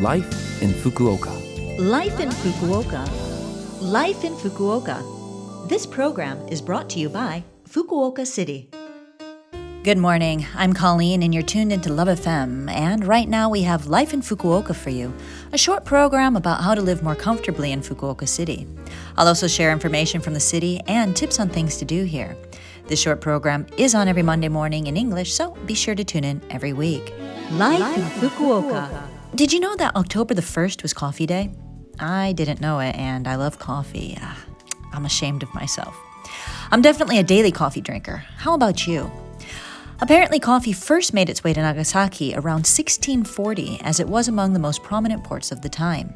Life in Fukuoka. Life in Fukuoka. Life in Fukuoka. This program is brought to you by Fukuoka City. Good morning. I'm Colleen, and you're tuned into Love FM. And right now we have Life in Fukuoka for you, a short program about how to live more comfortably in Fukuoka City. I'll also share information from the city and tips on things to do here. This short program is on every Monday morning in English, so be sure to tune in every week. Life, in Fukuoka. Did you know that October the 1st was Coffee Day? I didn't know it, and I love coffee. Ah, I'm ashamed of myself. I'm definitely a daily coffee drinker. How about you? Apparently, coffee first made its way to Nagasaki around 1640, as it was among the most prominent ports of the time.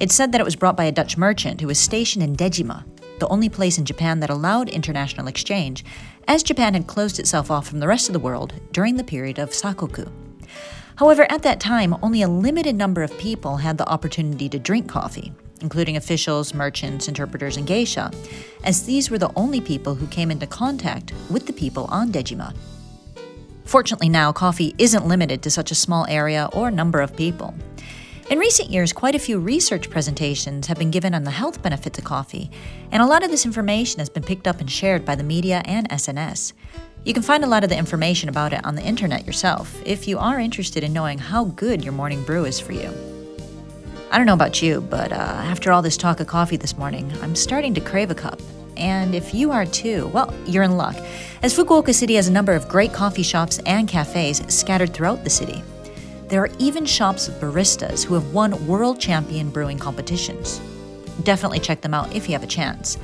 It's said that it was brought by a Dutch merchant who was stationed in Dejima, the only place in Japan that allowed international exchange, as Japan had closed itself off from the rest of the world during the period of Sakoku. However, at that time, only a limited number of people had the opportunity to drink coffee, including officials, merchants, interpreters, and geisha, as these were the only people who came into contact with the people on Dejima. Fortunately, now coffee isn't limited to such a small area or number of people. In recent years, quite a few research presentations have been given on the health benefits of coffee, and a lot of this information has been picked up and shared by the media and SNS. You can find a lot of the information about it on the internet yourself if you are interested in knowing how good your morning brew is for you. I don't know about you, but uh, after all this talk of coffee this morning, I'm starting to crave a cup. And if you are too, well, you're in luck, as Fukuoka City has a number of great coffee shops and cafes scattered throughout the city. There are even shops with baristas who have won world champion brewing competitions. Definitely check them out if you have a chance.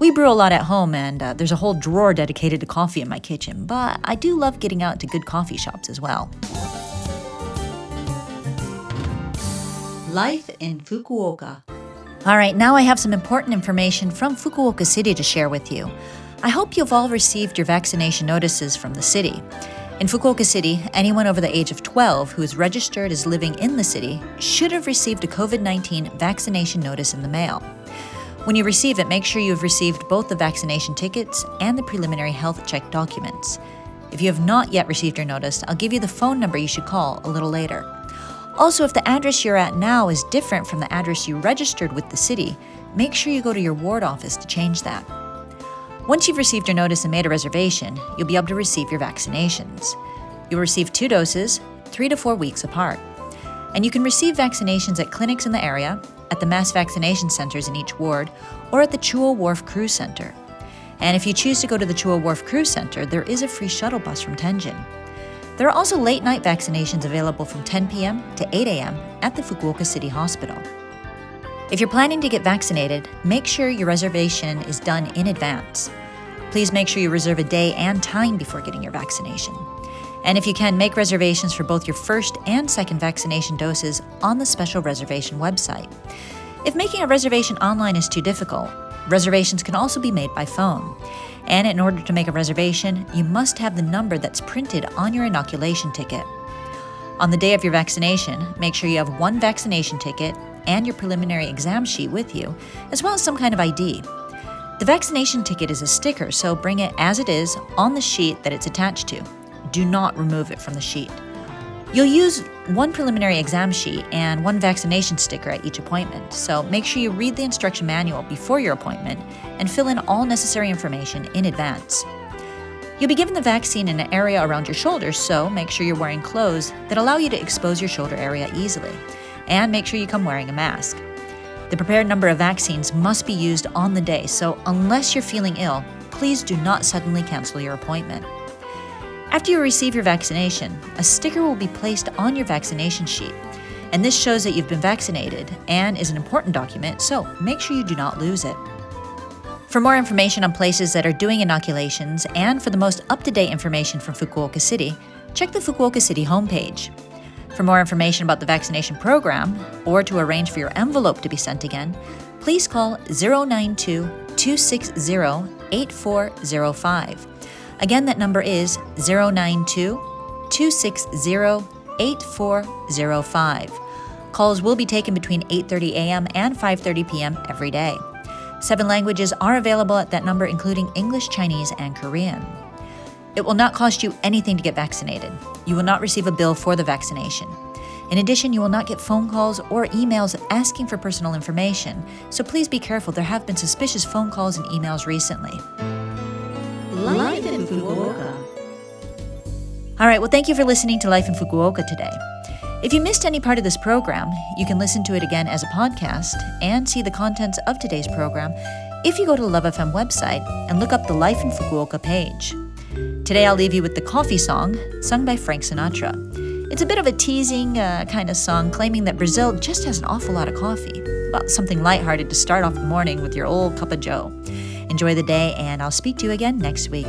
We brew a lot at home, and uh, there's a whole drawer dedicated to coffee in my kitchen, but I do love getting out to good coffee shops as well. Life in Fukuoka. All right, now I have some important information from Fukuoka City to share with you. I hope you've all received your vaccination notices from the city. In Fukuoka City, anyone over the age of 12 who is registered as living in the city should have received a COVID 19 vaccination notice in the mail. When you receive it, make sure you have received both the vaccination tickets and the preliminary health check documents. If you have not yet received your notice, I'll give you the phone number you should call a little later. Also, if the address you're at now is different from the address you registered with the city, make sure you go to your ward office to change that. Once you've received your notice and made a reservation, you'll be able to receive your vaccinations. You'll receive two doses, three to four weeks apart. And you can receive vaccinations at clinics in the area, at the mass vaccination centers in each ward, or at the Chuo Wharf Cruise Center. And if you choose to go to the Chuo Wharf Cruise Center, there is a free shuttle bus from Tenjin. There are also late night vaccinations available from 10 p.m. to 8 a.m. at the Fukuoka City Hospital. If you're planning to get vaccinated, make sure your reservation is done in advance. Please make sure you reserve a day and time before getting your vaccination. And if you can, make reservations for both your first and second vaccination doses on the special reservation website. If making a reservation online is too difficult, reservations can also be made by phone. And in order to make a reservation, you must have the number that's printed on your inoculation ticket. On the day of your vaccination, make sure you have one vaccination ticket and your preliminary exam sheet with you, as well as some kind of ID. The vaccination ticket is a sticker, so bring it as it is on the sheet that it's attached to do not remove it from the sheet. You'll use one preliminary exam sheet and one vaccination sticker at each appointment, so make sure you read the instruction manual before your appointment and fill in all necessary information in advance. You'll be given the vaccine in an area around your shoulders, so make sure you're wearing clothes that allow you to expose your shoulder area easily, and make sure you come wearing a mask. The prepared number of vaccines must be used on the day, so unless you're feeling ill, please do not suddenly cancel your appointment. After you receive your vaccination, a sticker will be placed on your vaccination sheet. And this shows that you've been vaccinated and is an important document, so make sure you do not lose it. For more information on places that are doing inoculations and for the most up to date information from Fukuoka City, check the Fukuoka City homepage. For more information about the vaccination program or to arrange for your envelope to be sent again, please call 092 260 8405 Again, that number is 092 260 8405. Calls will be taken between 8:30 a.m. and 5:30 p.m. every day. Seven languages are available at that number including English, Chinese, and Korean. It will not cost you anything to get vaccinated. You will not receive a bill for the vaccination. In addition, you will not get phone calls or emails asking for personal information, so please be careful. There have been suspicious phone calls and emails recently. Life in Fukuoka. All right, well, thank you for listening to Life in Fukuoka today. If you missed any part of this program, you can listen to it again as a podcast and see the contents of today's program if you go to the Love FM website and look up the Life in Fukuoka page. Today, I'll leave you with the Coffee Song, sung by Frank Sinatra. It's a bit of a teasing uh, kind of song claiming that Brazil just has an awful lot of coffee. Well, something lighthearted to start off the morning with your old cup of joe. Enjoy the day, and I'll speak to you again next week.